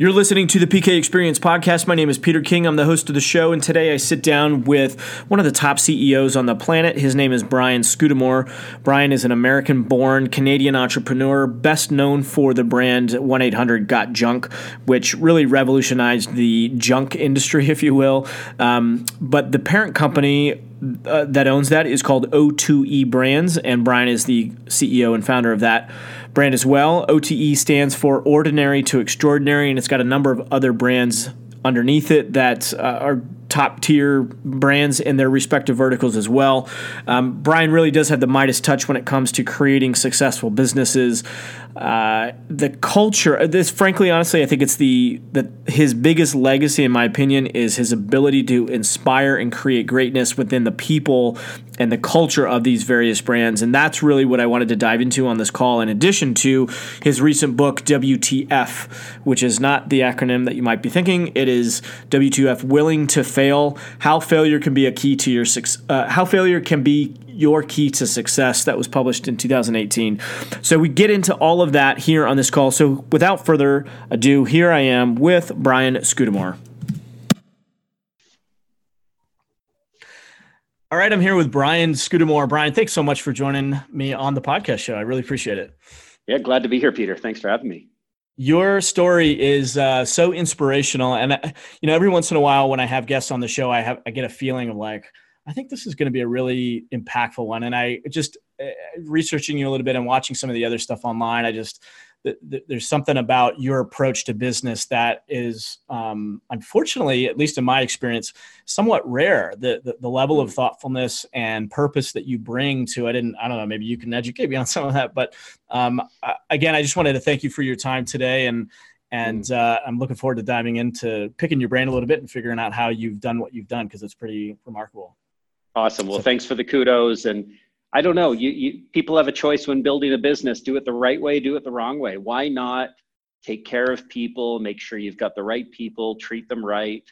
You're listening to the PK Experience podcast. My name is Peter King. I'm the host of the show, and today I sit down with one of the top CEOs on the planet. His name is Brian Scudamore. Brian is an American born Canadian entrepreneur, best known for the brand 1 800 Got Junk, which really revolutionized the junk industry, if you will. Um, but the parent company uh, that owns that is called O2E Brands, and Brian is the CEO and founder of that brand as well. O2E stands for Ordinary to Extraordinary, and it's got a number of other brands underneath it that uh, are top tier brands in their respective verticals as well. Um, Brian really does have the Midas touch when it comes to creating successful businesses. Uh, the culture, this frankly, honestly, I think it's the, his biggest legacy, in my opinion, is his ability to inspire and create greatness within the people and the culture of these various brands. And that's really what I wanted to dive into on this call, in addition to his recent book, WTF, which is not the acronym that you might be thinking. It is WTF Willing to Fail How Failure Can Be a Key to Your uh, How Failure Can Be Your Key to Success. That was published in 2018. So we get into all of that here on this call. So without further ado, here I am with Brian Scudamore. All right, I'm here with Brian Scudamore. Brian, thanks so much for joining me on the podcast show. I really appreciate it. Yeah, glad to be here, Peter. Thanks for having me. Your story is uh, so inspirational, and uh, you know, every once in a while when I have guests on the show, I have I get a feeling of like, I think this is going to be a really impactful one. And I just uh, researching you a little bit and watching some of the other stuff online, I just there's something about your approach to business that is um, unfortunately at least in my experience somewhat rare the, the, the level of thoughtfulness and purpose that you bring to it and i don't know maybe you can educate me on some of that but um, again i just wanted to thank you for your time today and and mm. uh, i'm looking forward to diving into picking your brain a little bit and figuring out how you've done what you've done because it's pretty remarkable awesome well so, thanks for the kudos and I don't know. You, you people have a choice when building a business. Do it the right way. Do it the wrong way. Why not take care of people? Make sure you've got the right people. Treat them right.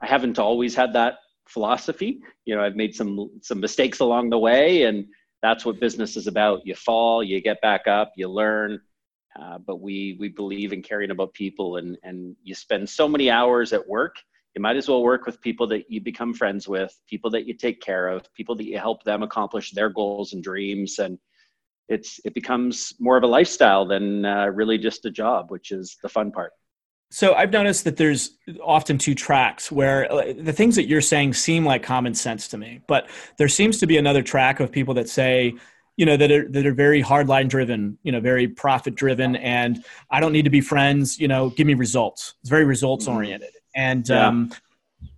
I haven't always had that philosophy. You know, I've made some some mistakes along the way, and that's what business is about. You fall, you get back up, you learn. Uh, but we we believe in caring about people, and and you spend so many hours at work you might as well work with people that you become friends with, people that you take care of, people that you help them accomplish their goals and dreams. And it's it becomes more of a lifestyle than uh, really just a job, which is the fun part. So I've noticed that there's often two tracks where uh, the things that you're saying seem like common sense to me, but there seems to be another track of people that say, you know, that are that are very hardline driven, you know, very profit driven, and I don't need to be friends. You know, give me results. It's very results oriented. And yeah. um,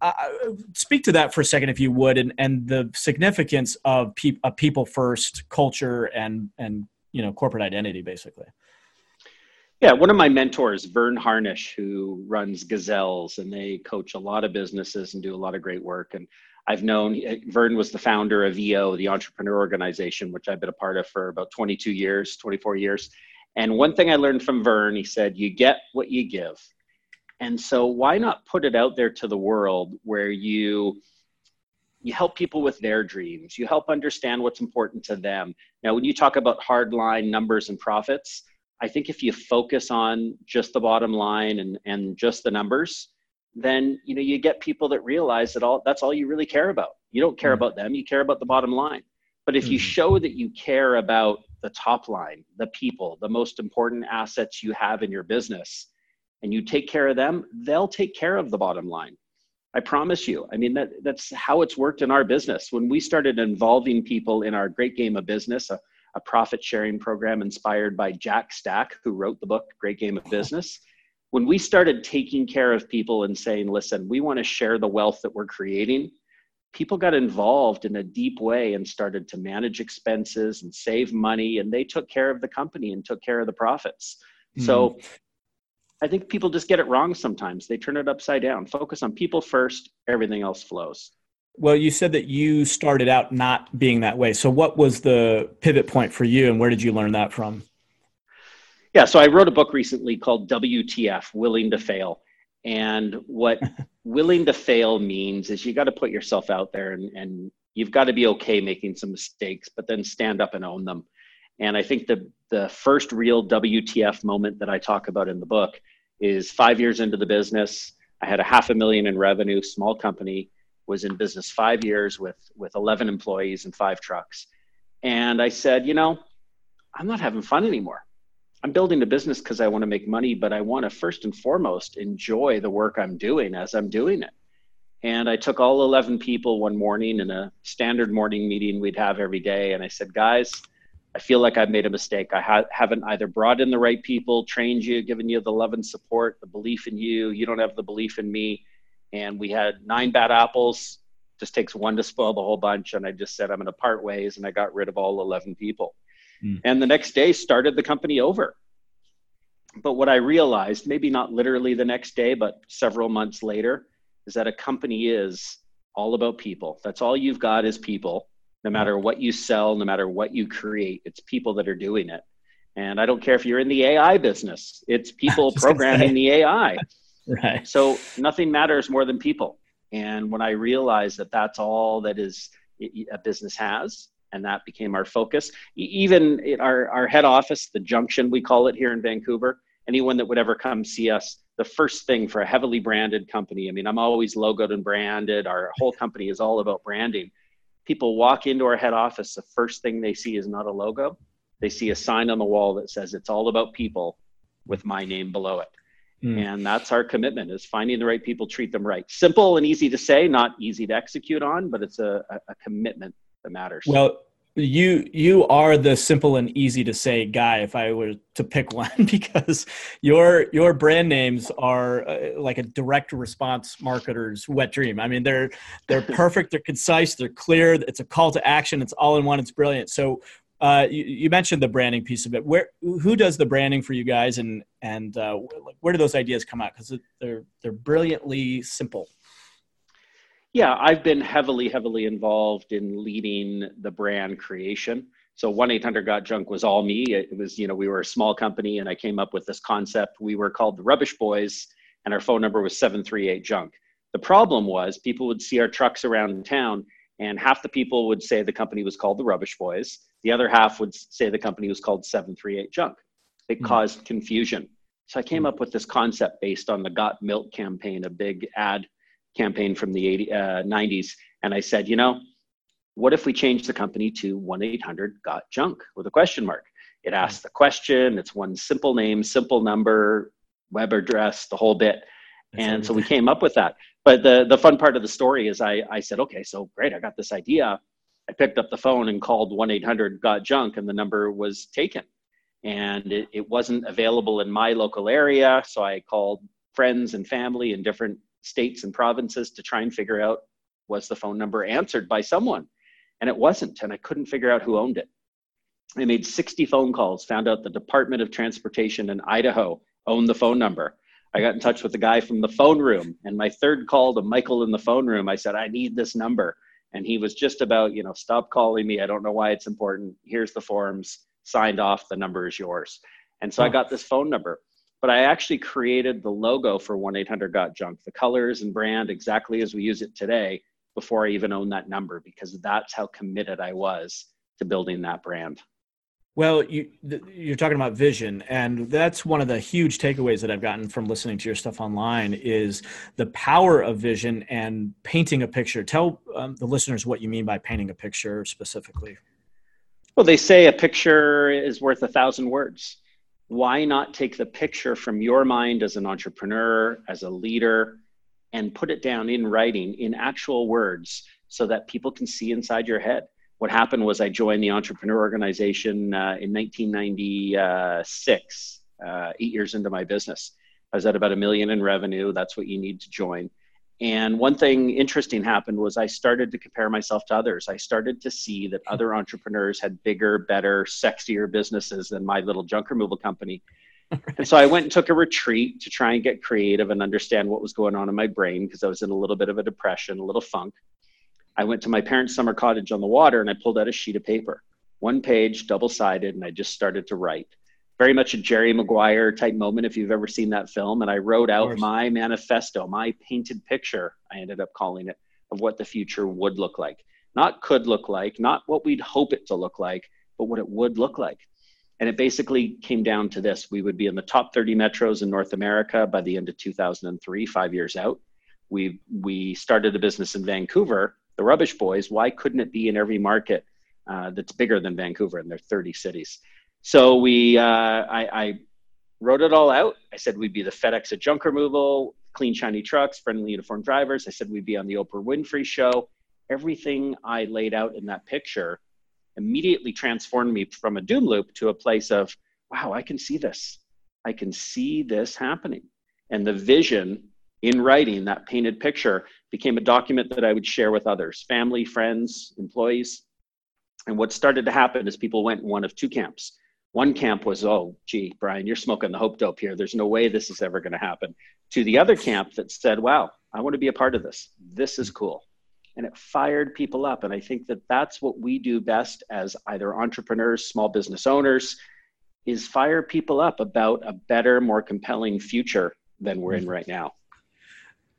uh, speak to that for a second, if you would, and, and the significance of pe- a people first culture and and you know corporate identity, basically. Yeah, one of my mentors, Verne Harnish, who runs Gazelles, and they coach a lot of businesses and do a lot of great work. And I've known Verne was the founder of EO, the entrepreneur organization, which I've been a part of for about 22 years, 24 years. And one thing I learned from Verne, he said, "You get what you give." And so why not put it out there to the world where you you help people with their dreams, you help understand what's important to them. Now when you talk about hard line numbers and profits, I think if you focus on just the bottom line and and just the numbers, then you know you get people that realize that all that's all you really care about. You don't care mm-hmm. about them, you care about the bottom line. But if mm-hmm. you show that you care about the top line, the people, the most important assets you have in your business, and you take care of them, they'll take care of the bottom line. I promise you. I mean, that, that's how it's worked in our business. When we started involving people in our great game of business, a, a profit sharing program inspired by Jack Stack, who wrote the book Great Game of Business. When we started taking care of people and saying, listen, we want to share the wealth that we're creating, people got involved in a deep way and started to manage expenses and save money, and they took care of the company and took care of the profits. Mm. So I think people just get it wrong sometimes. They turn it upside down. Focus on people first, everything else flows. Well, you said that you started out not being that way. So, what was the pivot point for you, and where did you learn that from? Yeah, so I wrote a book recently called WTF Willing to Fail. And what willing to fail means is you got to put yourself out there and, and you've got to be okay making some mistakes, but then stand up and own them. And I think the the first real WTF moment that I talk about in the book is five years into the business. I had a half a million in revenue, small company, was in business five years with, with 11 employees and five trucks. And I said, you know, I'm not having fun anymore. I'm building a business because I want to make money, but I want to first and foremost enjoy the work I'm doing as I'm doing it. And I took all 11 people one morning in a standard morning meeting we'd have every day. And I said, guys, I feel like I've made a mistake. I ha- haven't either brought in the right people, trained you, given you the love and support, the belief in you. You don't have the belief in me. And we had nine bad apples. Just takes one to spoil the whole bunch. And I just said, I'm going to part ways. And I got rid of all 11 people. Mm. And the next day started the company over. But what I realized, maybe not literally the next day, but several months later, is that a company is all about people. That's all you've got is people no matter what you sell, no matter what you create, it's people that are doing it. And I don't care if you're in the AI business, it's people programming the AI. Right. So nothing matters more than people. And when I realized that that's all that is a business has, and that became our focus, even our, our head office, the junction, we call it here in Vancouver, anyone that would ever come see us, the first thing for a heavily branded company, I mean, I'm always logoed and branded. Our whole company is all about branding people walk into our head office, the first thing they see is not a logo. They see a sign on the wall that says it's all about people with my name below it. Mm. And that's our commitment is finding the right people, treat them right. Simple and easy to say, not easy to execute on, but it's a, a commitment that matters. Well, you you are the simple and easy to say guy if i were to pick one because your your brand names are uh, like a direct response marketer's wet dream. I mean they're they're perfect they're concise they're clear it's a call to action it's all in one it's brilliant. So uh, you, you, mentioned the branding piece of it. Where who does the branding for you guys and and uh, where do those ideas come out? Because they're they're brilliantly simple yeah, I've been heavily, heavily involved in leading the brand creation. So 1 800 Got Junk was all me. It was, you know, we were a small company and I came up with this concept. We were called the Rubbish Boys and our phone number was 738 Junk. The problem was people would see our trucks around town and half the people would say the company was called the Rubbish Boys. The other half would say the company was called 738 Junk. It mm caused confusion. So I came hmm. up with this concept based on the Got Milk campaign, a big ad campaign from the 80, uh, 90s. And I said, you know, what if we change the company to 1 800 Got Junk with a question mark? It asks the question, it's one simple name, simple number, web address, the whole bit. That's and so we came up with that. But the, the fun part of the story is I, I said, okay, so great, I got this idea. I picked up the phone and called 1 800 Got Junk, and the number was taken. And it, it wasn't available in my local area. So I called friends and family in different states and provinces to try and figure out was the phone number answered by someone? And it wasn't and i couldn't figure out who owned it. I made 60 phone calls found out the department of transportation in idaho owned the phone number. I got in touch with the guy from the phone room and my third call to michael in the phone room i said i need this number. And he was just about you know stop calling me. I don't know why it's important. Here's the forms. Signed off. The number is yours. And so i got this phone number but I actually created the logo for 1 800 Got Junk, the colors and brand exactly as we use it today before I even owned that number because that's how committed I was to building that brand. Well, you, you're talking about vision, and that's one of the huge takeaways that I've gotten from listening to your stuff online is the power of vision and painting a picture. Tell um, the listeners what you mean by painting a picture specifically. Well, they say a picture is worth a thousand words why not take the picture from your mind as an entrepreneur, as a leader, and put it down in writing, in actual words, so that people can see inside your head? What happened was I joined the entrepreneur organization uh, in 1996, uh, eight years into my business. I was at about a million in revenue. That's what you need to join. And one thing interesting happened was I started to compare myself to others. I started to see that hmm. other entrepreneurs had bigger, better, sexier businesses than my little junk removal company. and so I went and took a retreat to try and get creative and understand what was going on in my brain because I was in a little bit of a depression, a little funk. I went to my parents' summer cottage on the water and I pulled out a sheet of paper, one page, double sided, and I just started to write very much a Jerry Maguire type moment if you've ever seen that film. And I wrote out my manifesto, my painted picture, I ended up calling it, of what the future would look like. Not could look like, not what we'd hope it to look like, but what it would look like. And it basically came down to this we would be in the top 30 metros in North America by the end of 2003, five years out. We, we started a business in Vancouver, the Rubbish Boys. Why couldn't it be in every market uh, that's bigger than Vancouver? And there are 30 cities. So we, uh, I, I wrote it all out. I said we'd be the FedEx of junk removal, clean, shiny trucks, friendly uniform drivers. I said we'd be on the Oprah Winfrey show. Everything I laid out in that picture immediately transformed me from a doom loop to a place of, wow, I can see this. I can see this happening. And the vision in writing, that painted picture, became a document that I would share with others family, friends, employees. And what started to happen is people went in one of two camps. One camp was, oh, gee, Brian, you're smoking the hope dope here. There's no way this is ever going to happen. To the other camp that said, wow, I want to be a part of this. This is cool and it fired people up. And I think that that's what we do best as either entrepreneurs, small business owners, is fire people up about a better, more compelling future than we're in mm-hmm. right now.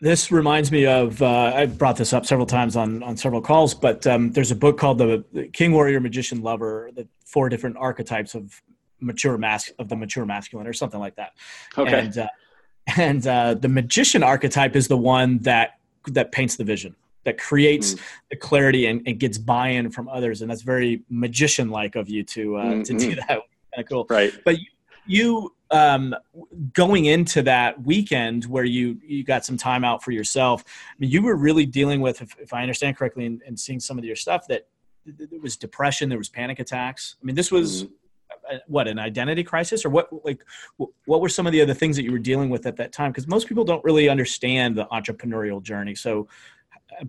This reminds me of uh, I brought this up several times on on several calls, but um, there's a book called the, the King Warrior Magician Lover, the four different archetypes of mature mask of the mature masculine, or something like that. Okay. And, uh, and uh, the magician archetype is the one that that paints the vision that creates mm. the clarity and, and, gets buy-in from others and that's very magician like of you to uh, mm-hmm. to do that kind of cool right but you, you um, going into that weekend where you you got some time out for yourself I mean, you were really dealing with if, if i understand correctly and, and, seeing some of your stuff that there was depression there was panic attacks i mean this was mm what an identity crisis or what like what were some of the other things that you were dealing with at that time because most people don't really understand the entrepreneurial journey so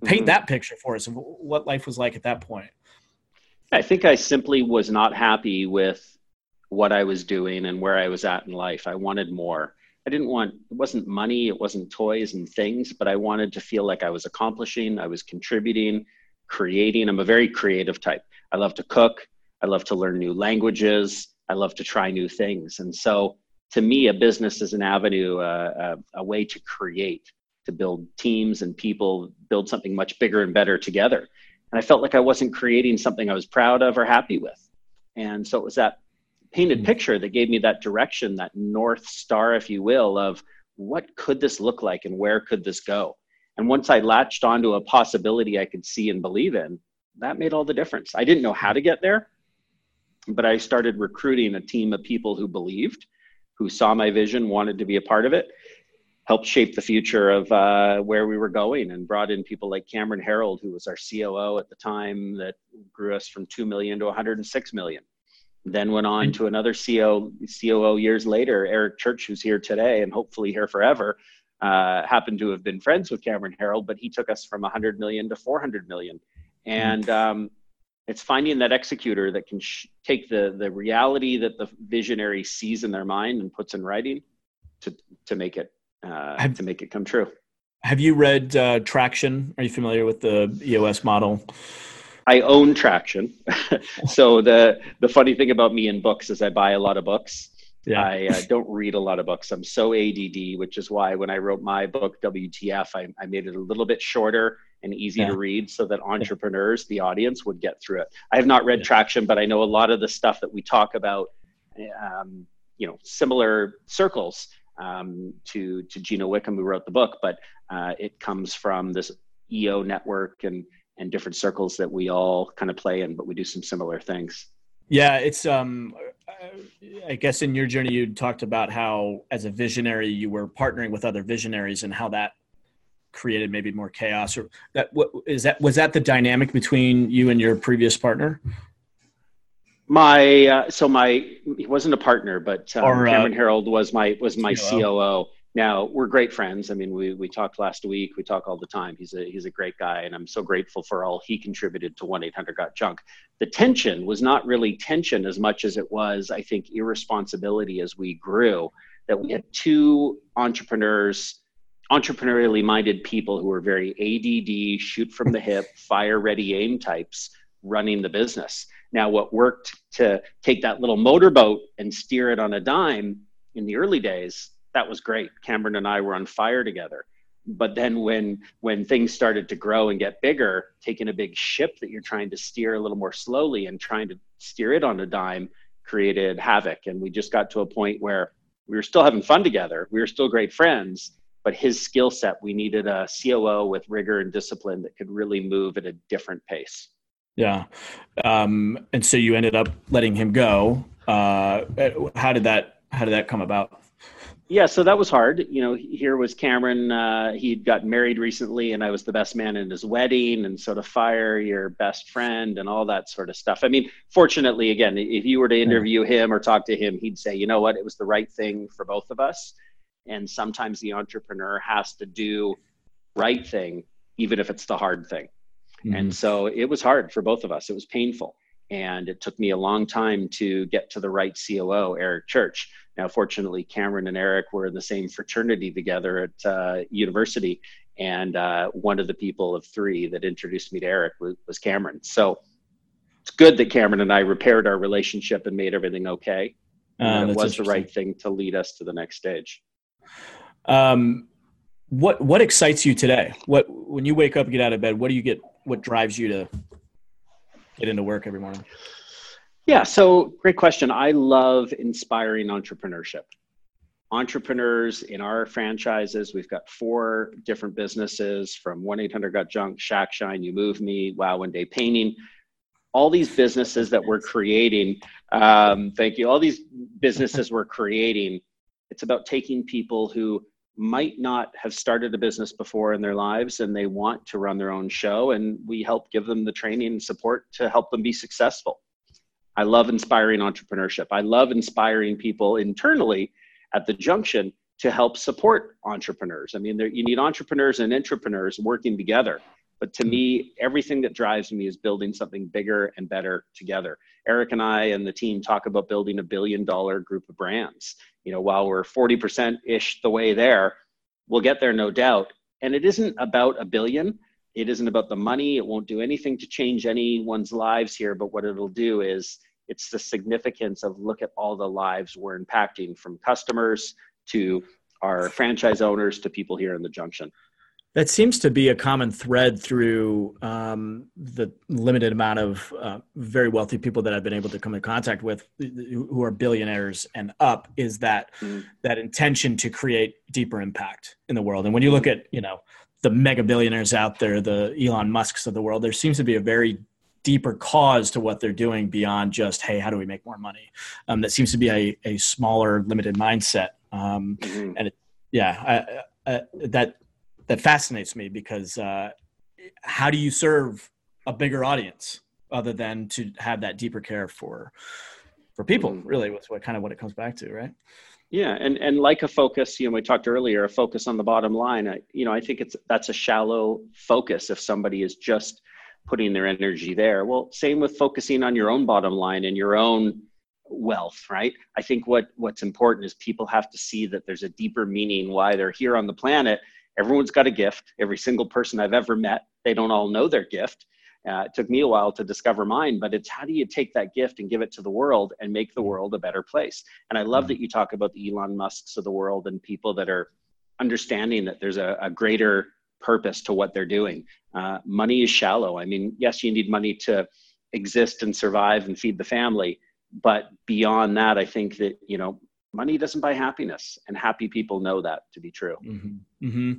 paint mm-hmm. that picture for us of what life was like at that point. I think I simply was not happy with what I was doing and where I was at in life. I wanted more. I didn't want it wasn't money, it wasn't toys and things, but I wanted to feel like I was accomplishing, I was contributing, creating. I'm a very creative type. I love to cook, I love to learn new languages, I love to try new things. And so to me, a business is an avenue, uh, a, a way to create to build teams and people build something much bigger and better together. And I felt like I wasn't creating something I was proud of or happy with. And so it was that painted mm. picture that gave me that direction, that North Star, if you will, of what could this look like and where could this go? And once I latched onto a possibility I could see and believe in, that made all the difference. I didn't know how to get there, but I started recruiting a team of people who believed, who saw my vision, wanted to be a part of it, helped shape the future of uh, where we were going and brought in people like Cameron Herold, who was our COO at the time, that grew us from 2 million to 106 million. Then went on to another CO, COO years later, Erik Church, who's here today and hopefully here forever, uh, happened to have been friends with Cameron Herold, but he took us from 100 million to 400 million. And um, it's finding that executor that can sh- take the, the reality that the visionary sees in their mind and puts in writing to, to make it uh, have, to make it come true. Have you read uh, Traction? Are you familiar with the EOS model? I own Traction. so the the funny thing about me in books is I buy a lot of books. Yeah. I uh, don't read a lot of books. I'm so ADD, which is why when I wrote my book WTF, I, I made it a little bit shorter and easy yeah. to read so that entrepreneurs, the audience, would get through it. I have not read yeah. Traction, but I know a lot of the stuff that we talk about, um, you know, similar circles um, to to Gino Wickman, who wrote the book, but uh, it comes from this EO network and and different circles that we all kind of play in, but we do some similar things. Yeah, it's um, I guess in your journey you talked about how as a visionary you were partnering with other visionaries and how that created maybe more chaos or that what is that was that the dynamic between you and your previous partner my uh, so my he wasn't a partner, but um, or, uh, Cameron Herold was my was my COO. COO. Now we're great friends. I mean, we we talked last week. We talk all the time. He's a he's a great guy, and I'm so grateful for all he contributed to one eight hundred got junk. The tension was not really tension as much as it was, I think, irresponsibility as we grew. That we had two entrepreneurs, entrepreneurially minded people who were very ADD, shoot from the hip, fire ready aim types running the business now, what worked to take that little motorboat and steer it on a dime in the early days, that was great. Cameron and I were on fire together. But then when when things started to grow and get bigger, taking a big ship that you're trying to steer a little more slowly and trying to steer it on a dime created havoc. And we just got to a point where we were still having fun together. We were still great friends, but his skill set, we needed a COO with rigor and discipline that could really move at a different pace. Yeah. Um, and so you ended up letting him go. Uh, how did that, how did that come about? Yeah, so that was hard. You know, here was Cameron. Uh, he'd gotten married recently, and I was the best man in his wedding. And so to fire your best friend and all that sort of stuff. I mean, fortunately, again, if you were to interview him or talk to him, he'd say, you know what, it was the right thing for both of us. And sometimes the entrepreneur has to do right thing, even if it's the hard thing. Mm-hmm. And so it was hard for both of us. It was painful. And it took me a long time to get to the right COO, Erik Church. Now, fortunately, Cameron and Erik were in the same fraternity together at uh, university. And uh, one of the people of three that introduced me to Erik was, was, Cameron. So it's good that Cameron and I repaired our relationship and made everything okay. Uh, it was the right thing to lead us to the next stage. Um, what what excites you today? What when you wake up and get out of bed, what do you get? What drives you to get into work every morning? Yeah, so great question. I love inspiring entrepreneurship. Entrepreneurs in our franchises, we've got four different businesses from 1 800 Got Junk, Shack Shine, You Move Me, Wow One Day Painting. All these businesses that we're creating, um, thank you. All these businesses we're creating, it's about taking people who might not have started a business before in their lives and they want to run their own show and we help give them the training and support to help them be successful. I love inspiring entrepreneurship. I love inspiring people internally at the junction to help support entrepreneurs. I mean you need entrepreneurs and entrepreneurs working together but to hmm. me everything that drives me is building something bigger and better together. Erik and i and the team talk about building a billion dollar group of brands. You know while we're 40% ish the way there we'll get there no doubt. And it isn't about a billion. It isn't about the money. It won't do anything to change anyone's lives here. But what it'll do is it's the significance of look at all the lives we're impacting from customers to our franchise owners to people here in the junction that seems to be a common thread through um, the limited amount of uh, very wealthy people that I've been able to come in contact with, who are billionaires and up, is that mm. that intention to create deeper impact in the world. And when you look at you know the mega billionaires out there, the Elon Musk's of the world, there seems to be a very deeper cause to what they're doing beyond just hey, how do we make more money? Um, that seems to be a, a smaller, limited mindset. Um, mm-hmm. And it, yeah, I, I, that that fascinates me because uh, how do you serve a bigger audience other than to have that deeper care for for people? Mm-hmm. Really, what's what kind of what it comes back to, right? Yeah, and and like a focus, you know, we talked earlier, a focus on the bottom line. I, you know, I think it's that's a shallow focus if somebody is just putting their energy there. Well, same with focusing on your own bottom line and your own wealth, right? I think what what's important is people have to see that there's a deeper meaning why they're here on the planet everyone's got a gift. Every single person I've ever met, they don't all know their gift. Uh, it took me a while to discover mine, but it's how do you take that gift and give it to the world and make the world a better place? And I love mm-hmm. that you talk about the Elon Musks of the world and people that are understanding that there's a, a greater purpose to what they're doing. Uh, money is shallow. I mean, yes, you need money to exist and survive and feed the family, but beyond that, I think that you know money doesn't buy happiness and happy people know that to be true. Mm-hmm. Mm-hmm.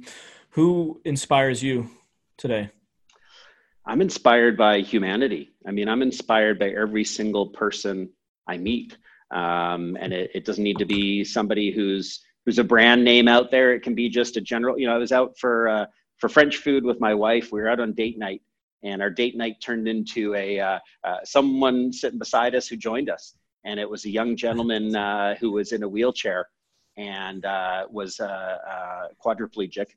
who inspires you today? I'm inspired by humanity. I mean i'm inspired by every single person i meet. Um, and it, it, doesn't need to be somebody who's who's a brand name out there. It can be just a general you know i was out for uh, for french food with my wife. We were out on date night and our date night turned into a uh, uh, someone sitting beside us who joined us and it was a young gentleman uh, who was in a wheelchair and uh, was uh, uh, quadriplegic.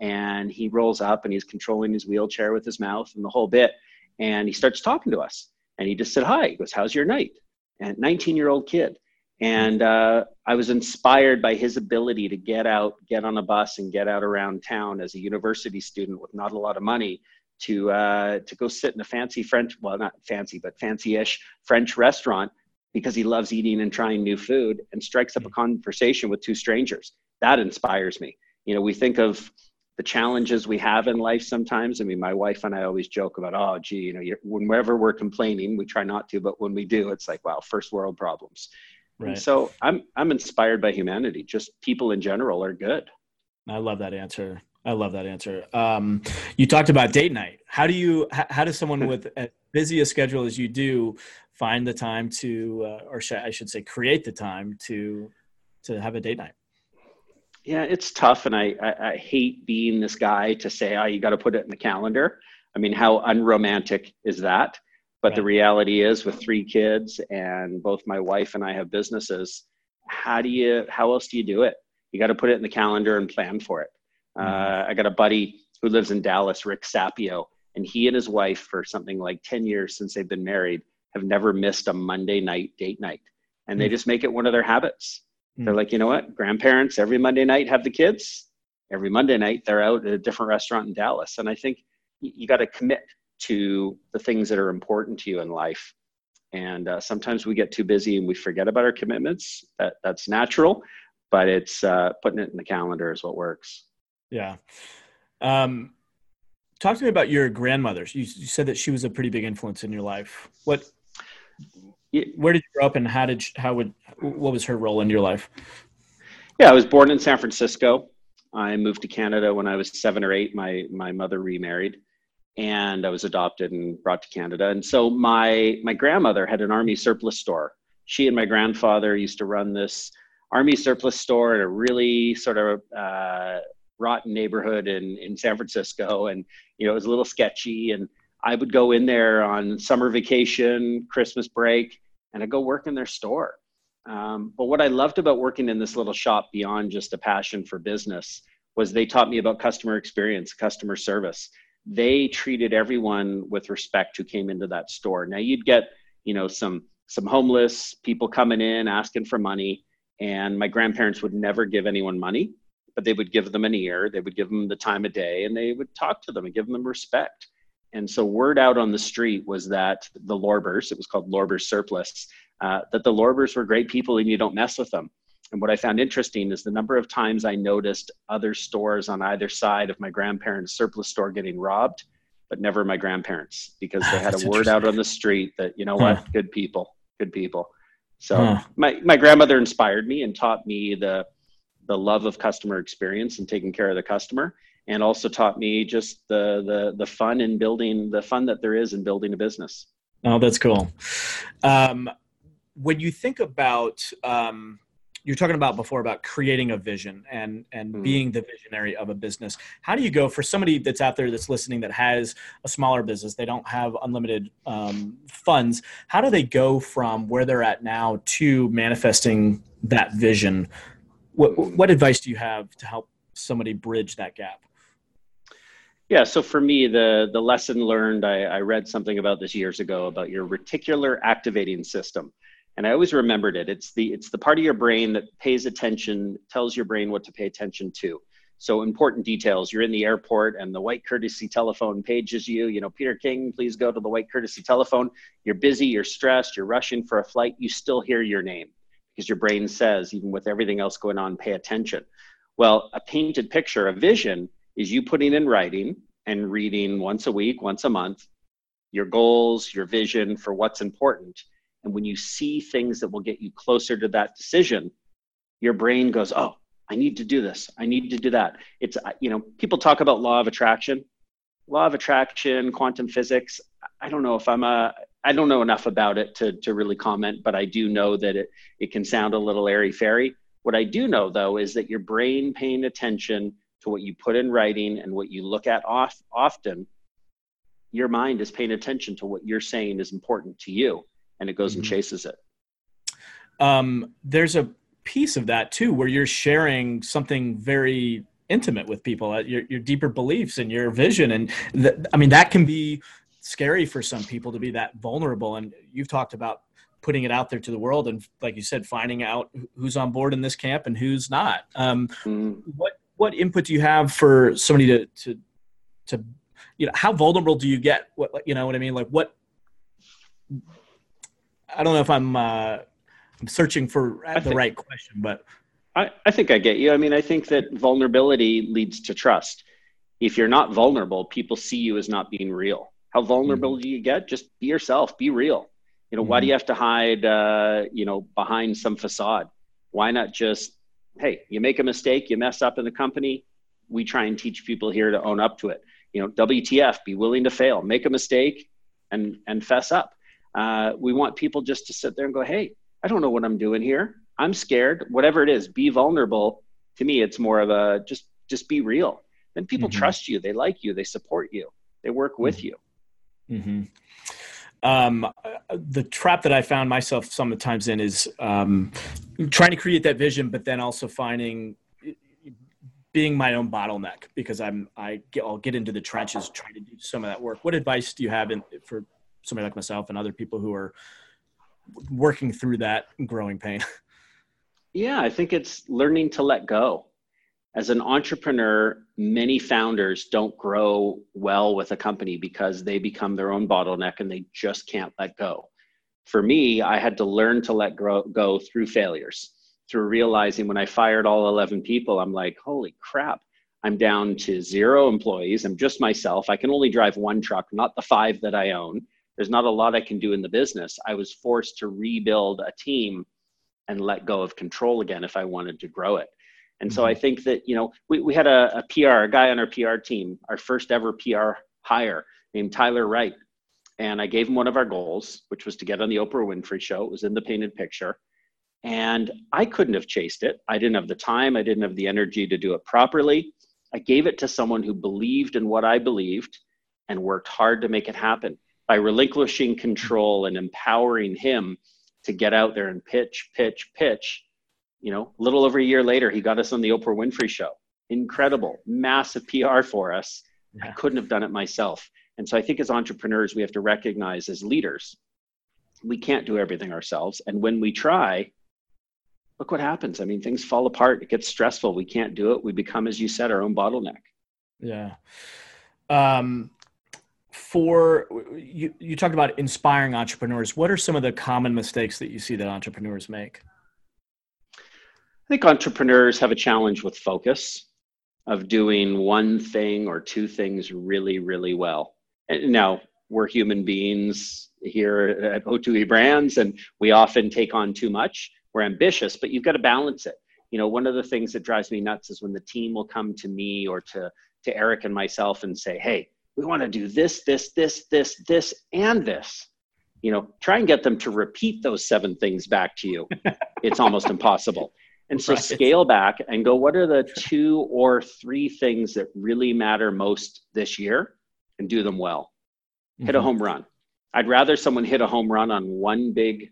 And he rolls up and he's controlling his wheelchair with his mouth and the whole bit. And he starts talking to us. And he just said, Hi. He goes, How's your night? And 19 year old kid. And uh, I was inspired by his ability to get out, get on a bus, and get out around town as a university student with not a lot of money to uh, to go sit in a fancy French, well, not fancy, but fancy-ish French restaurant because he loves eating and trying new food and strikes up a mm. conversation with two strangers. That inspires me. You know, we think of the challenges we have in life sometimes. I mean, my wife and I always joke about, oh, gee, you know, whenever we're complaining, we try not to, but when we do, it's like, wow, first world problems. Right. so I'm I'm inspired by humanity. Just people in general are good. I love that answer. I love that answer. Um, you talked about date night. How do you? How, how does someone with as busy a schedule as you do find the time to, uh, or sh- I should say, create the time to to have a date night? Yeah, it's tough, and I, I, I hate being this guy to say, "Oh, you got to put it in the calendar." I mean, how unromantic is that? But right. the reality is, with three kids and both my wife and I have businesses, how do you? How else do you do it? You got to put it in the calendar and plan for it. Mm-hmm. Uh, I got a buddy who lives in Dallas, Rick Sapio, and he and his wife, for something like ten years since they've been married, have never missed a Monday night date night, and they mm. just make it one of their habits Mm. They're like, you know what? Grandparents every Monday night have the kids. Every Monday night they're out at a different restaurant in Dallas. And I think you, you got to commit to the things that are important to you in life. And uh, sometimes we get too busy and we forget about our commitments. That that's natural, but it's uh, putting it in the calendar is what works. Yeah. Um, talk to me about your grandmother. You, you said that she was a pretty big influence in your life. What where did you grow up and how did how would what was her role in your life? Yeah i was born in san francisco. I moved to canada when i was seven or eight. My my mother remarried and i was adopted and brought to canada. And so my my grandmother had an army surplus store. She and my grandfather used to run this army surplus store in a really sort of uh, rotten neighborhood in in san francisco. And you know it was a little sketchy and I would go in there on summer vacation, Christmas break, and I'd go work in their store. Um, but what I loved about working in this little shop beyond just a passion for business was they taught me about customer experience, customer service. They treated everyone with respect who came into that store. Now you'd get, you know, some some homeless people coming in asking for money, and my grandparents would never give anyone money, but they would give them an ear, they would give them the time of day, and they would talk to them and give them respect. And so word out on the street was that the Lorbers, it was called Lorbers Surplus, uh, that the Lorbers were great people and you don't mess with them. And what I found interesting is the number of times I noticed other stores on either side of my grandparents' surplus store getting robbed, but never my grandparents because they had a word out on the street that, you know huh. what, good people, good people. So huh. my, my grandmother inspired me and taught me the, the love of customer experience and taking care of the customer and also taught me just the the the fun in building the fun that there is in building a business. Oh, that's cool. Um, when you think about um, you're talking about before about creating a vision and and mm. being the visionary of a business how do you go for somebody that's out there that's listening that has a smaller business they don't have unlimited um, funds how do they go from where they're at now to manifesting that vision what, what advice do you have to help somebody bridge that gap yeah, so for me, the the lesson learned, I, I read something about this years ago about your reticular activating system, and I always remembered it. It's the it's the part of your brain that pays attention, tells your brain what to pay attention to. So important details. You're in the airport, and the white courtesy telephone pages you. You know, Peter King, please go to the white courtesy telephone. You're busy, you're stressed, you're rushing for a flight. You still hear your name because your brain says, even with everything else going on, pay attention. Well, a painted picture, a vision is you putting in writing and reading once a week, once a month, your goals, your vision for what's important. And when you see things that will get you closer to that decision, your brain goes, Oh, I need to do this. I need to do that. It's, uh, you know, people talk about law of attraction, law of attraction, quantum physics. I don't know if I'm a, I don't know enough about it to, to really comment, but I do know that it, it can sound a little airy fairy. What I do know though is that your brain paying attention to what you put in writing and what you look at off, often, your mind is paying attention to what you're saying is important to you and it goes mm-hmm. and chases it. Um, there's a piece of that too where you're sharing something very intimate with people, uh, your, your deeper beliefs and your vision. And th- I mean, that can be scary for some people to be that vulnerable. And you've talked about putting it out there to the world and like you said finding out who's on board in this camp and who's not um, mm. what what input do you have for somebody to to to you know how vulnerable do you get what you know what i mean like what i don't know if i'm uh i'm searching for the think, right question but I, I think i get you i mean i think that vulnerability leads to trust if you're not vulnerable, people see you as not being real. How vulnerable mm-hmm. do you get? Just be yourself, be real. You know, mm-hmm. why do you have to hide, uh, you know, behind some facade? Why not just, hey, you make a mistake, you mess up in the company. We try and teach people here to own up to it. You know, WTF, be willing to fail, make a mistake, and and fess up. Uh, we want people just to sit there and go, hey, I don't know what I'm doing here. I'm scared. Whatever it is, be vulnerable. To me, it's more of a just just be real. Then people mm-hmm. trust you. They like you. They support you. They work with mm-hmm. you. Mm-hmm. Um, the trap that I found myself sometimes in is um, trying to create that vision, but then also finding being my own bottleneck because I'm I get, I'll get into the trenches trying to do some of that work. What advice do you have in, for somebody like myself and other people who are working through that growing pain? Yeah, I think it's learning to let go. As an entrepreneur, many founders don't grow well with a company because they become their own bottleneck and they just can't let go. For me, I had to learn to let go through failures, through realizing when I fired all 11 people, I'm like, holy crap, I'm down to zero employees. I'm just myself. I can only drive one truck, not the five that I own. There's not a lot I can do in the business. I was forced to rebuild a team and let go of control again if I wanted to grow it. And so I mm-hmm. think that, you know, we, we had a, a PR, a guy on our PR team, our first ever PR hire named Tyler Wright. And I gave him one of our goals, which was to get on the Oprah Winfrey show. It was in the painted picture. And I couldn't have chased it. I didn't have the time. I didn't have the energy to do it properly. I gave it to someone who believed in what I believed and worked hard to make it happen. By relinquishing control and empowering him to get out there and pitch, pitch, pitch. You know, a little over a year later, he got us on the Oprah Winfrey Show. Incredible, massive PR for us. Yeah. I couldn't have done it myself. And so I think as entrepreneurs, we have to recognize as leaders, we can't do everything ourselves. And when we try, look what happens. I mean, things fall apart. It gets stressful. We can't do it. We become, as you said, our own bottleneck. Yeah. Um, for you, you talked about inspiring entrepreneurs. What are some of the common mistakes that you see that entrepreneurs make? I think entrepreneurs have a challenge with focus of doing one thing or two things really, really well. And now we're human beings here at O2E Brands, and we often take on too much. We're ambitious, but you've got to balance it. You know, one of the things that drives me nuts is when the team will come to me or to to Erik and myself and say, "Hey, we want to do this, this, this, this, this, and this. You know, try and get them to repeat those seven things back to you. it's almost impossible. And so right. scale back and go, what are the two or three things that really matter most this year and do them well? Mm-hmm. Hit a mm-hmm. home run. I'd rather someone hit a home run on one big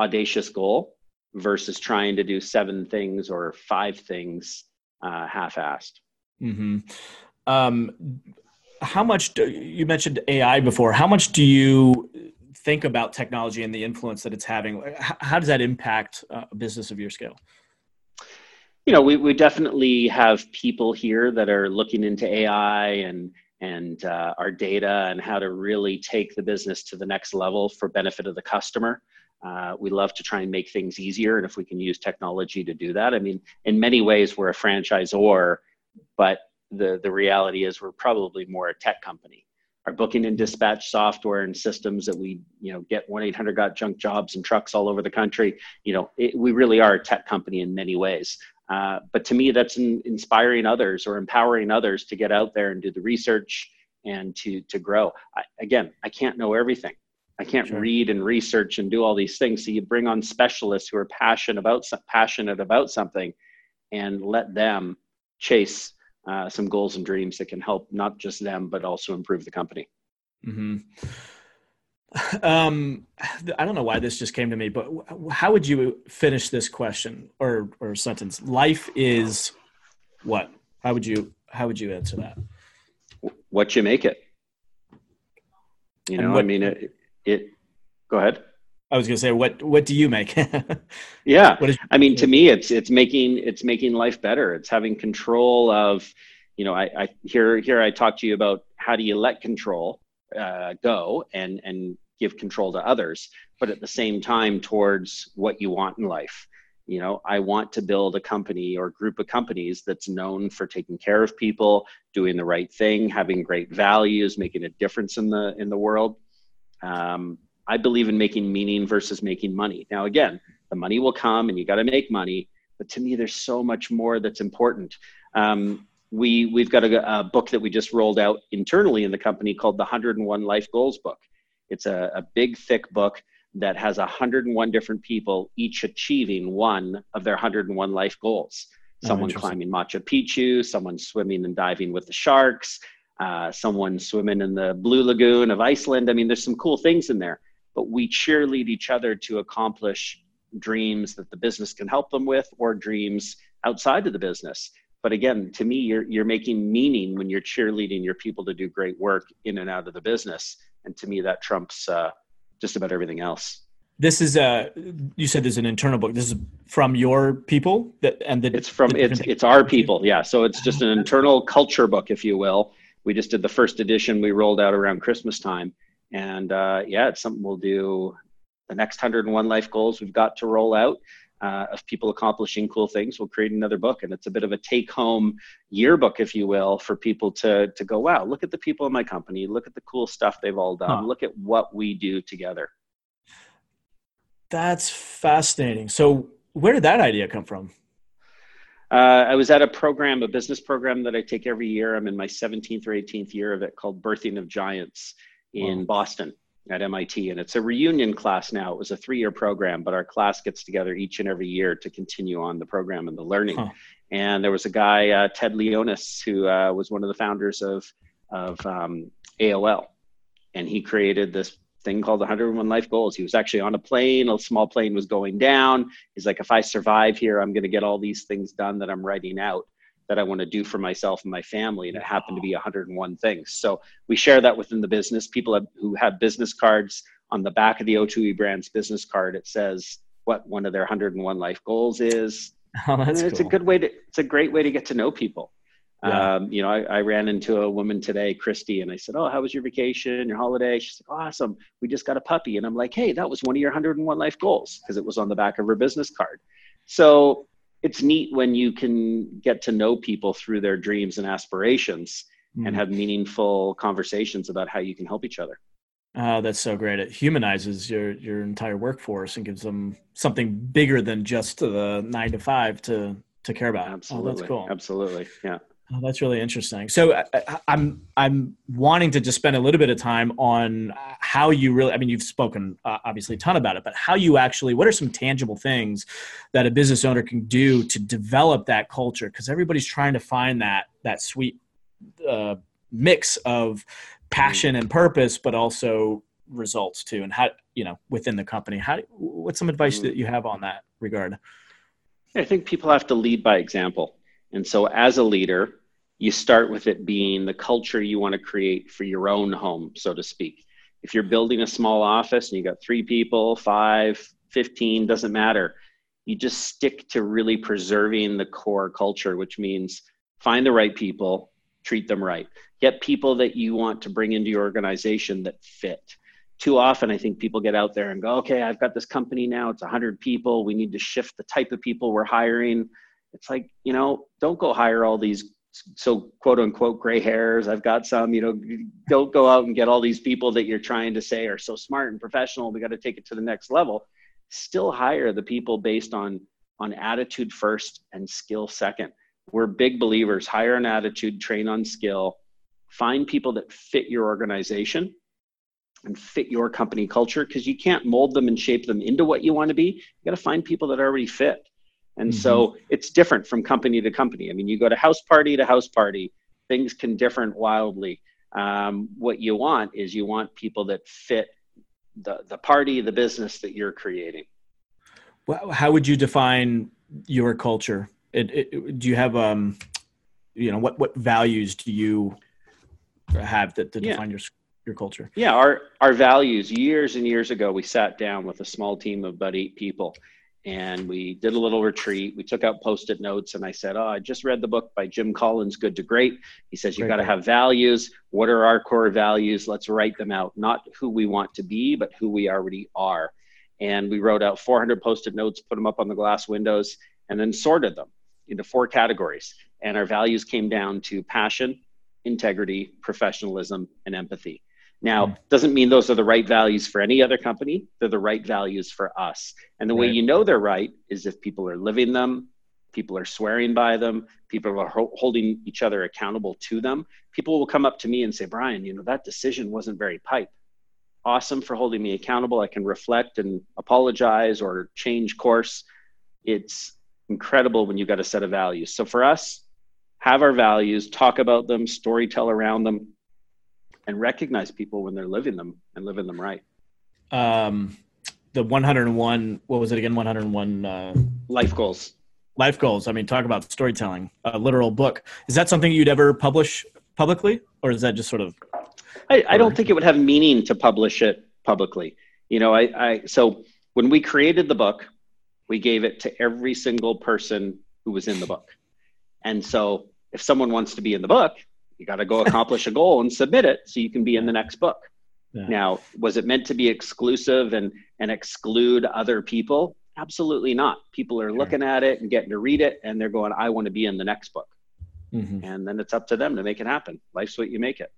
audacious goal versus trying to do seven things or five things uh, half-assed. Mm-hmm. Um, how much do, you mentioned AI before? How much do you think about technology and the influence that it's having? How, how does that impact uh, a business of your scale? You know, we, we definitely have people here that are looking into AI and and uh, our data and how to really take the business to the next level for benefit of the customer. Uh, we love to try and make things easier, and if we can use technology to do that, I mean, in many ways, we're a franchisor, but the, the reality is we're probably more a tech company. Our booking and dispatch software and systems that we, you know, get 1-800 got junk jobs and trucks all over the country. You know, it, we really are a tech company in many ways. Uh, but to me, that's in, inspiring others or empowering others to get out there and do the research and to to grow. I, again, I can't know everything. I can't sure. read and research and do all these things. So you bring on specialists who are passionate about passionate about something, and let them chase uh, some goals and dreams that can help not just them but also improve the company. Mm-hmm. Um, I don't know why this just came to me, but how would you finish this question or or sentence? Life is what? How would you how would you answer that? What you make it. You know, what, I mean, it, it. Go ahead. I was going to say, what what do you make? yeah, is, I mean, to me, it's it's making it's making life better. It's having control of, you know, I, I here here I talk to you about how do you let control uh, go and and give control to others, but at the same time towards what you want in life. you know i want to build a company or group of companies that's known for taking care of people doing the right thing having great values making a difference in the in the world. Um, i believe in making meaning versus making money. Now again the money will come and you got to make money but to me there's so much more that's important. Um, we we've got a, a, book that we just rolled out internally in the company called the 101 life goals book it's a, a big thick book that has 101 different people each achieving one of their 101 life goals. Oh, someone climbing Machu Picchu, someone swimming and diving with the sharks, uh, someone swimming in the Blue Lagoon of Iceland. I mean, there's some cool things in there, but we cheerlead each other to accomplish dreams that the business can help them with or dreams outside of the business. But again, to me, you're, you're making meaning when you're cheerleading your people to do great work in and out of the business. And to me, that trumps uh, just about everything else. This is a you said there's an internal book. This is from your people that and the, it's from the it's it's our people. Yeah, so it's just an internal culture book, if you will. We just did the first edition. We rolled out around Christmas time, and uh, yeah, it's something we'll do. The next 101 life goals we've got to roll out uh, of people accomplishing cool things, we'll create another book. And it's a bit of a take home yearbook, if you will, for people to, to go, wow, look at the people in my company, look at the cool stuff they've all done, huh. look at what we do together. That's fascinating. So, where did that idea come from? Uh, I was at a program, a business program that I take every year. I'm in my 17th or 18th year of it called Birthing of Giants in wow. Boston at MIT, and it's a reunion class now. It was a three-year program, but our class gets together each and every year to continue on the program and the learning. Huh. And there was a guy, uh, Ted Leonsis, who uh, was one of the founders of of um, AOL, and he created this thing called 101 Life Goals. He was actually on a plane. A small plane was going down. He's like, if I survive here, I'm going to get all these things done that I'm writing out that I want to do for myself and my family. And it happened to be 101 things. So we share that within the business. People have, who have business cards on the back of the O2E Brands business card, it says what one of their 101 life goals is. Oh, that's it's cool. a good way to, it's a great way to get to know people. Yeah. Um, you know, I, I, ran into a woman today, Christy, and I said, "Oh, how was your vacation, your holiday?" She's like, "Awesome. We just got a puppy." And I'm like, "Hey, that was one of your 101 life goals because it was on the back of her business card." So it's neat when you can get to know people through their dreams and aspirations mm. and have meaningful conversations about how you can help each other. Oh, that's so great. It humanizes your your entire workforce and gives them something bigger than just the nine to five to to care about. Absolutely. Oh, that's cool. Absolutely. Yeah. Oh, that's really interesting. So I, I'm I'm wanting to just spend a little bit of time on how you really. I mean, you've spoken uh, obviously a ton about it, but how you actually. What are some tangible things that a business owner can do to develop that culture? Because everybody's trying to find that that sweet uh, mix of passion and purpose, but also results too. And how you know within the company. How what's some advice mm. that you have on that regard? I think people have to lead by example. And so, as a leader, you start with it being the culture you want to create for your own home, so to speak. If you're building a small office and you got three people, five, 15, doesn't matter. You just stick to really preserving the core culture, which means find the right people, treat them right. Get people that you want to bring into your organization that fit. Too often, I think people get out there and go, okay, I've got this company now, it's 100 people. We need to shift the type of people we're hiring. It's like, you know, don't go hire all these so quote unquote gray hairs. I've got some you know don't go out and get all these people that you're trying to say are so smart and professional. We got to take it to the next level. Still hire the people based on on attitude first and skill second. We're big believers. Hire an attitude train on skill. Find people that fit your organization and fit your company culture because you can't mold them and shape them into what you want to be. You got to find people that already fit and mm-hmm. so it's different from company to company. I mean, you go to house party to house party, things can differ wildly. Um, what you want is you want people that fit the, the party, the business that you're creating. Well, how would you define your culture? It, it, do you have, um, you know, what, what values do you have that, to yeah. define your, your culture? Yeah, our, our values years and years ago, we sat down with a small team of about eight people and we did a little retreat. We took out post-it notes, and I said, "Oh, I just read the book by Jim Collins, Good to Great." He says You've got to have values. What are our core values? Let's write them out. Not who we want to be, but who we already are. and we wrote out 400 post-it notes, put them up on the glass windows, and then sorted them into four categories. And our values came down to passion, integrity, professionalism, and empathy. Now, mm. doesn't mean those are the right values for any other company. They're the right values for us. And the right. way you know they're right is if people are living them, people are swearing by them, people are ho- holding each other accountable to them. People will come up to me and say, Brian, you know, that decision wasn't very pipe. Awesome for holding me accountable. I can reflect and apologize or change course. It's incredible when you've got a set of values. So for us, have our values, talk about them, story tell around them, and recognize people when they're living them and living them right. Um, the 101, what was it again? 101 uh, life goals. Life goals. I mean, talk about storytelling, a literal book. Is that something you'd ever publish publicly, or is that just sort of? I, I don't think it would have meaning to publish it publicly. You know, I, I so when we created the book, we gave it to every single person who was in the book. And so if someone wants to be in the book, you got to go accomplish a goal and submit it so you can be in the next book. Yeah. Now, was it meant to be exclusive and and exclude other people? Absolutely not. People are looking at it and getting to read it, and they're going, "I want to be in the next book." Mm-hmm. And then it's up to them to make it happen. Life's what you make it.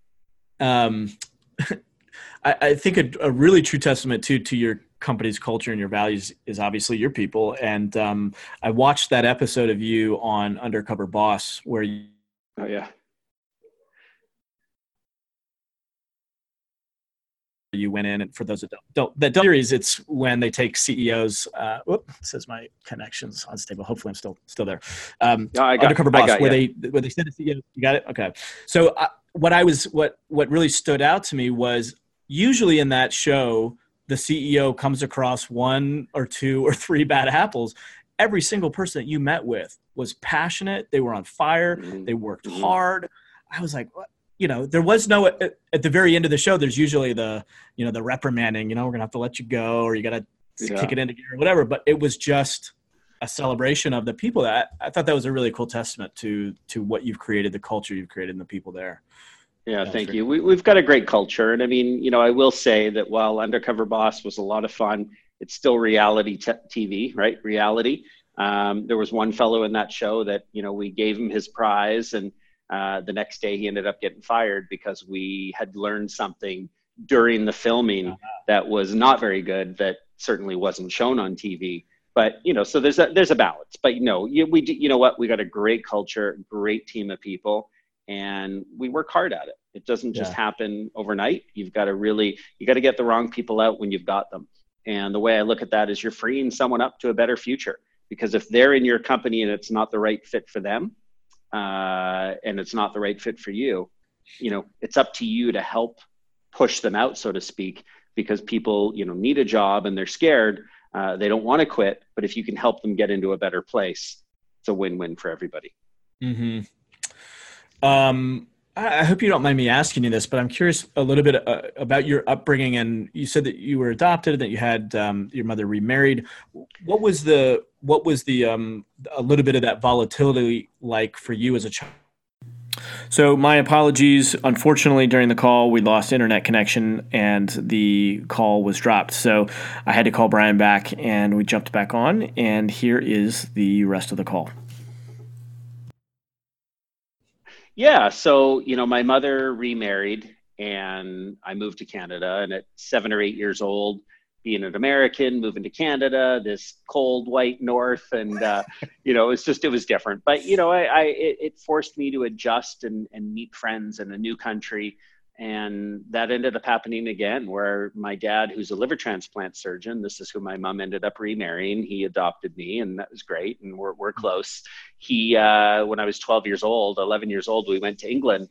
Um, I, I, think a, a, really true testament to to your company's culture and your values is obviously your people. And um, I watched that episode of you on Undercover Boss where you. Oh yeah you went in and for those that don't, don't that don't series it's when they take ceos uh whoop says my connections unstable hopefully i'm still still there. Um no, I got, undercover boss got, where yeah. they where they send a ceo you got it? Okay. So uh, what i was what what really stood out to me was usually in that show the ceo comes across one or two or three bad apples. Every single person that you met with was passionate. They were on fire. Mm-hmm. they worked mm-hmm. hard. I was like what you know, there was no at, at, the very end of the show. There's usually the you know the reprimanding. You know, we're gonna have to let you go, or you gotta yeah. kick it into gear, or whatever. But it was just a celebration of the people that I thought that was a really cool testament to to what you've created, the culture you've created, and the people there. Yeah, thank you. We, we've got a great culture, and I mean, you know, I will say that while Undercover Boss was a lot of fun, it's still reality t- TV, right? Reality. Um, there was one fellow in that show that you know we gave him his prize and uh, the next day, he ended up getting fired because we had learned something during the filming uh-huh. that was not very good. That certainly wasn't shown on TV. But you know, so there's a there's a balance. But you know, you, we you know what? We got a great culture, great team of people, and we work hard at it. It doesn't just yeah. happen overnight. You've got to really you got to get the wrong people out when you've got them. And the way I look at that is you're freeing someone up to a better future because if they're in your company and it's not the right fit for them, uh, and it's not the right fit for you, you know, it's up to you to help push them out, so to speak, because people, you know, need a job and they're scared. Uh, they don't want to quit, but if you can help them get into a better place, it's a win-win for everybody. Hmm. Um. I hope you don't mind me asking you this, but I'm curious a little bit uh, about your upbringing. And you said that you were adopted, that you had um, your mother remarried. What was the what was the um, a little bit of that volatility like for you as a child? So my apologies. Unfortunately, during the call, we lost internet connection and the call was dropped. So I had to call Brian back, and we jumped back on. And here is the rest of the call. Yeah. So, you know, my mother remarried and I moved to Canada. And at seven or eight years old, being an American, moving to Canada, this cold white north, and uh, you know, it's just it was different. But you know, I, I it, it, forced me to adjust and and meet friends in a new country, and that ended up happening again. Where my dad, who's a liver transplant surgeon, this is who my mom ended up remarrying. He adopted me, and that was great, and we're we're close. He, uh, when I was 12 years old, 11 years old, we went to England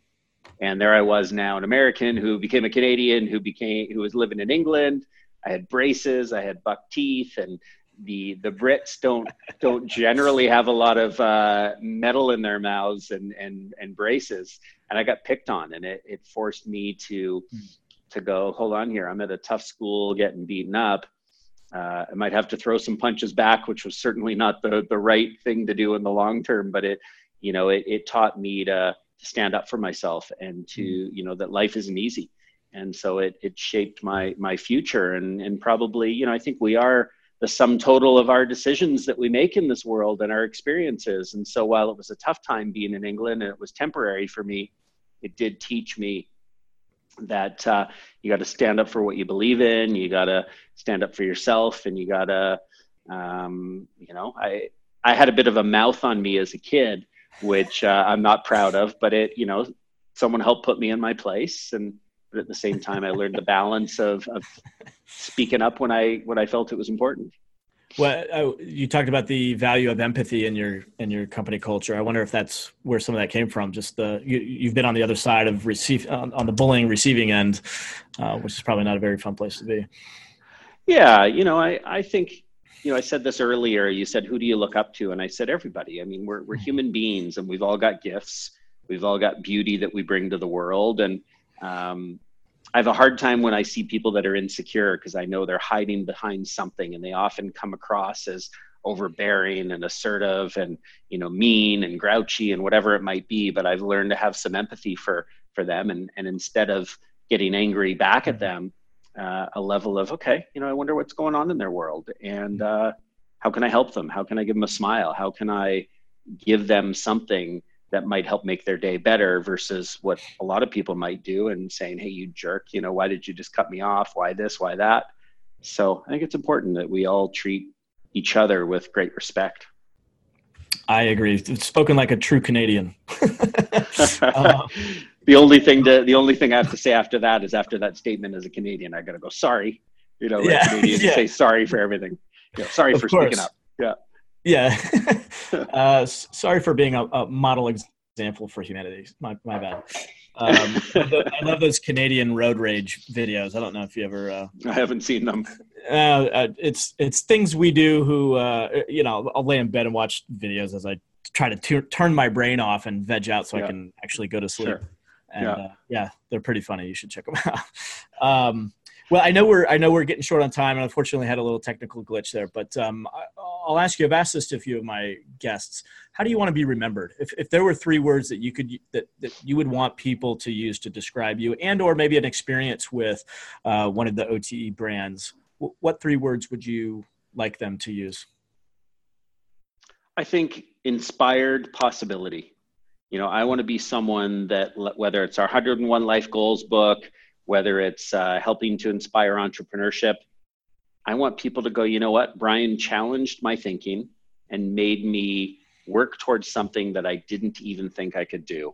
and there I was now an American who became a Canadian who became who was living in England I had braces, I had buck teeth, and the the Brits don't don't generally have a lot of uh, metal in their mouths and and and braces, and I got picked on, and it it forced me to to go. Hold on here, I'm at a tough school, getting beaten up. Uh, I might have to throw some punches back, which was certainly not the the right thing to do in the long term, but it you know it it taught me to, to stand up for myself and to mm. you know that life isn't easy and so it it shaped my my future and and probably you know I think we are the sum total of our decisions that we make in this world and our experiences. And so while it was a tough time being in England and it was temporary for me, it did teach me that uh, you got to stand up for what you believe in. You got to stand up for yourself, and you got to, um, you know, I I had a bit of a mouth on me as a kid, which uh, I'm not proud of, but it, you know, someone helped put me in my place, and but at the same time, I learned the balance of, of speaking up when I when I felt it was important. Well, oh, you talked about the value of empathy in your in your company culture. I wonder if that's where some of that came from. Just the you, have been on the other side of receive on, on the bullying receiving end, uh, which is probably not a very fun place to be. Yeah, you know, I I think you know I said this earlier. You said who do you look up to, and I said everybody. I mean, we're we're mm-hmm. human beings, and we've all got gifts. We've all got beauty that we bring to the world, and um, I have a hard time when I see people that are insecure because I know they're hiding behind something and they often come across as overbearing and assertive and you know mean and grouchy and whatever it might be but I've learned to have some empathy for for them and and instead of getting angry back at mm-hmm. them uh, a level of okay you know I wonder what's going on in their world and uh, how can I help them how can I give them a smile how can I give them something that might help make their day better versus what a lot of people might do and saying, Hey, you jerk, you know, why did you just cut me off? Why this? Why that? So I think it's important that we all treat each other with great respect. I agree. It's spoken like a true Canadian. uh, the only thing to, the only thing I have to say after that is after that statement as a Canadian, I got to go, sorry, you know, yeah, Canadians yeah. say sorry for everything. You know, sorry of for course. speaking up. Yeah. Yeah. uh, sorry for being a, a, model example for humanity. My, my bad. Um, I love those Canadian road rage videos. I don't know if you ever. Uh, I haven't seen them. Uh, uh, it's it's things we do. Who uh, you know, I'll lay in bed and watch videos as I try to t- turn my brain off and veg out so yeah. I can actually go to sleep. Sure. And yeah. Uh, yeah. they're pretty funny. You should check them out. Um, well, I know we're I know we're getting short on time, and unfortunately had a little technical glitch there. But um, I, will ask you. I've asked this to a few of my guests. How do you want to be remembered? If, if there were three words that you could that, that you would want people to use to describe you, and or maybe an experience with uh, one of the O2E brands, w- what three words would you like them to use? I think inspired possibility. You know, I want to be someone that whether it's our 101 Life Goals book whether it's uh, helping to inspire entrepreneurship. I want people to go, you know what? Brian challenged my thinking and made me work towards something that I didn't even think I could do.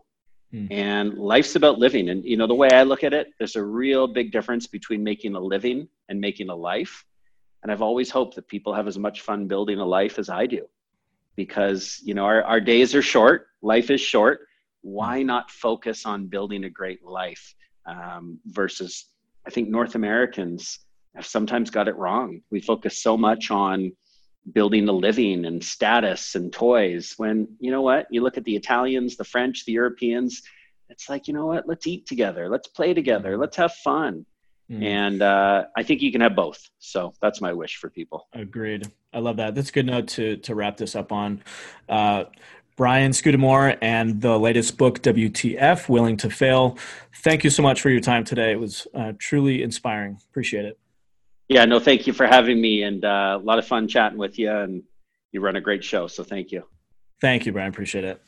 Mm. And life's about living. And, you know, the way I look at it, there's a real big difference between making a living and making a life. And I've always hoped that people have as much fun building a life as I do because, you know, our, our days are short, life is short. Why hmm. not focus on building a great life? Um, versus I think North Americans have sometimes got it wrong. We focus so much on building a living and status and toys when you know what you look at the Italians, the French, the Europeans. It's like you know what? Let's eat together. Let's play together. Let's have fun. Mm. And uh, I think you can have both. So that's my wish for people. Agreed. I love that. That's a good note to to wrap this up on. Uh, Brian Scudamore and the latest book, WTF Willing to Fail. Thank you so much for your time today. It was uh, truly inspiring. Appreciate it. Yeah, no, thank you for having me and uh, a lot of fun chatting with you. And you run a great show. So thank you. Thank you, Brian. Appreciate it.